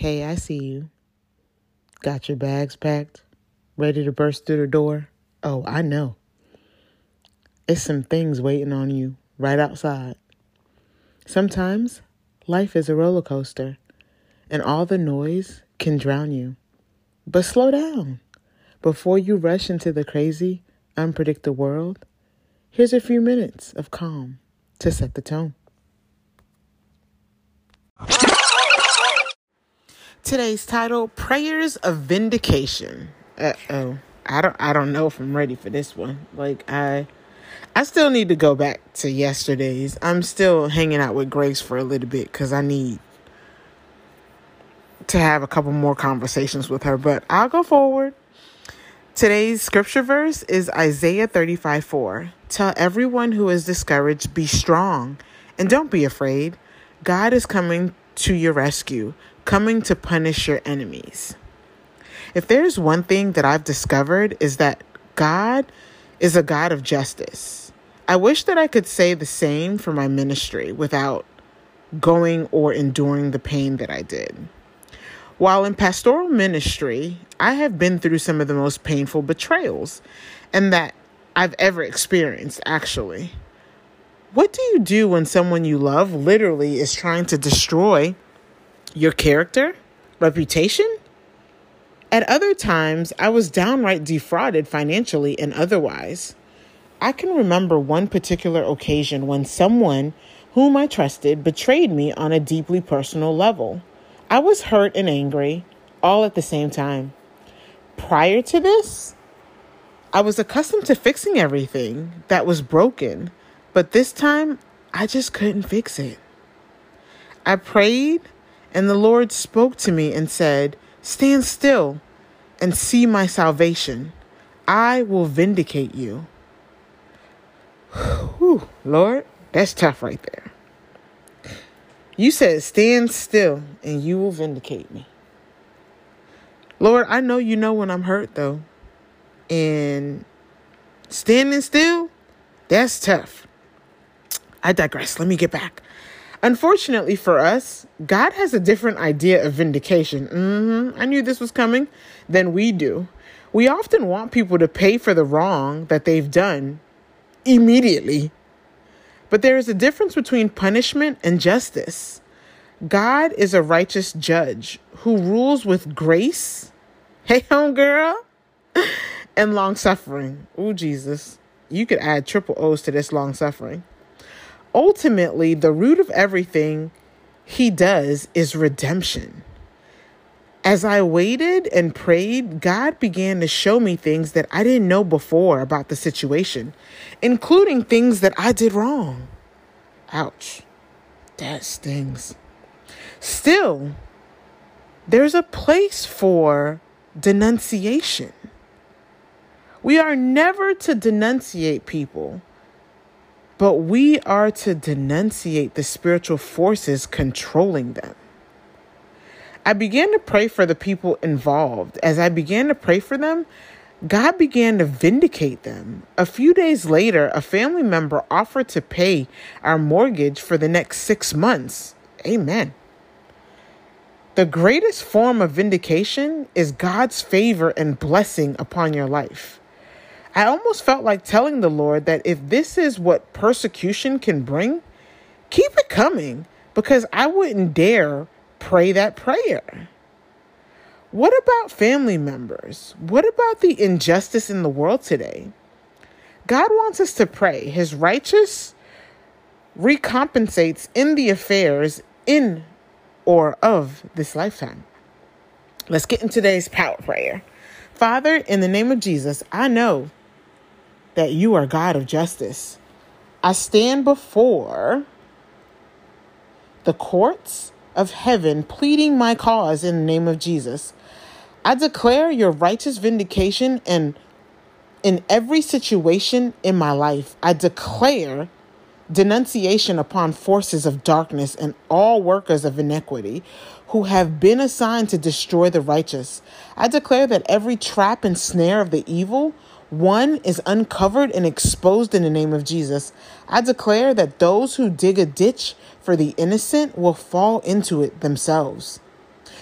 Hey, I see you. Got your bags packed? Ready to burst through the door? Oh, I know. It's some things waiting on you right outside. Sometimes life is a roller coaster, and all the noise can drown you. But slow down. Before you rush into the crazy, unpredictable world, here's a few minutes of calm to set the tone. Today's title: Prayers of Vindication. Uh oh. I don't I don't know if I'm ready for this one. Like I I still need to go back to yesterday's. I'm still hanging out with Grace for a little bit cuz I need to have a couple more conversations with her, but I'll go forward. Today's scripture verse is Isaiah 35 4. Tell everyone who is discouraged, be strong and don't be afraid. God is coming to your rescue, coming to punish your enemies. If there's one thing that I've discovered is that God is a God of justice. I wish that I could say the same for my ministry without going or enduring the pain that I did. While in pastoral ministry, I have been through some of the most painful betrayals and that I've ever experienced, actually. What do you do when someone you love literally is trying to destroy your character, reputation? At other times, I was downright defrauded financially and otherwise. I can remember one particular occasion when someone whom I trusted betrayed me on a deeply personal level. I was hurt and angry all at the same time. Prior to this, I was accustomed to fixing everything that was broken, but this time I just couldn't fix it. I prayed, and the Lord spoke to me and said, Stand still and see my salvation. I will vindicate you. Whew, Lord, that's tough right there. You said, Stand still and you will vindicate me. Lord, I know you know when I'm hurt, though. And standing still, that's tough. I digress. Let me get back. Unfortunately for us, God has a different idea of vindication. Mm-hmm. I knew this was coming than we do. We often want people to pay for the wrong that they've done immediately. But there is a difference between punishment and justice. God is a righteous judge who rules with grace. Hey, home girl. and long suffering. Oh, Jesus. You could add triple O's to this long suffering ultimately, the root of everything he does is redemption. As I waited and prayed, God began to show me things that I didn't know before about the situation, including things that I did wrong. Ouch. That stings. Still, there's a place for denunciation. We are never to denunciate people but we are to denunciate the spiritual forces controlling them. I began to pray for the people involved. As I began to pray for them, God began to vindicate them. A few days later, a family member offered to pay our mortgage for the next six months. Amen. The greatest form of vindication is God's favor and blessing upon your life. I almost felt like telling the Lord that if this is what persecution can bring, keep it coming because I wouldn't dare pray that prayer. What about family members? What about the injustice in the world today? God wants us to pray. His righteous recompensates in the affairs in or of this lifetime. Let's get into today's power prayer. Father, in the name of Jesus, I know that you are God of justice. I stand before the courts of heaven pleading my cause in the name of Jesus. I declare your righteous vindication and in every situation in my life. I declare denunciation upon forces of darkness and all workers of iniquity who have been assigned to destroy the righteous. I declare that every trap and snare of the evil one is uncovered and exposed in the name of Jesus. I declare that those who dig a ditch for the innocent will fall into it themselves.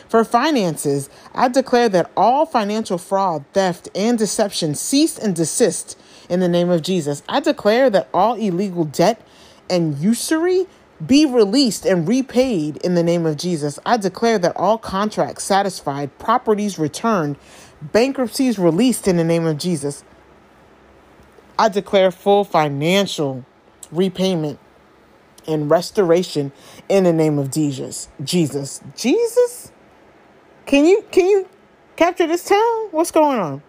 For finances, I declare that all financial fraud, theft, and deception cease and desist in the name of Jesus. I declare that all illegal debt and usury be released and repaid in the name of Jesus. I declare that all contracts satisfied, properties returned, bankruptcies released in the name of Jesus. I declare full financial repayment and restoration in the name of Jesus. Jesus. Jesus? Can you can you capture this town? What's going on?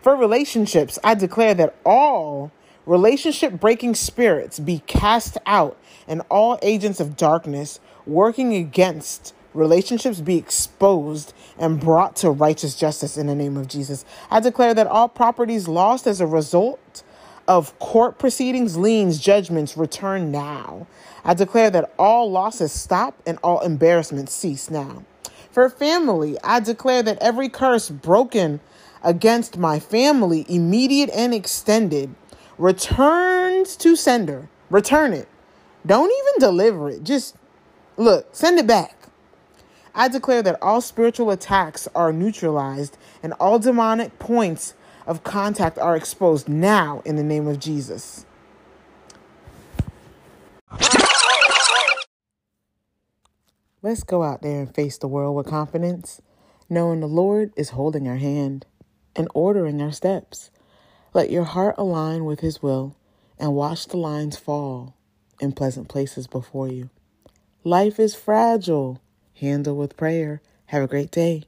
For relationships, I declare that all relationship breaking spirits be cast out and all agents of darkness working against relationships be exposed and brought to righteous justice in the name of Jesus. I declare that all properties lost as a result of court proceedings, liens, judgments return now. I declare that all losses stop and all embarrassments cease now. For family, I declare that every curse broken against my family, immediate and extended, returns to sender. Return it. Don't even deliver it. Just look, send it back. I declare that all spiritual attacks are neutralized and all demonic points of contact are exposed now in the name of Jesus. Let's go out there and face the world with confidence, knowing the Lord is holding our hand and ordering our steps. Let your heart align with His will and watch the lines fall in pleasant places before you. Life is fragile. Handle with prayer. Have a great day.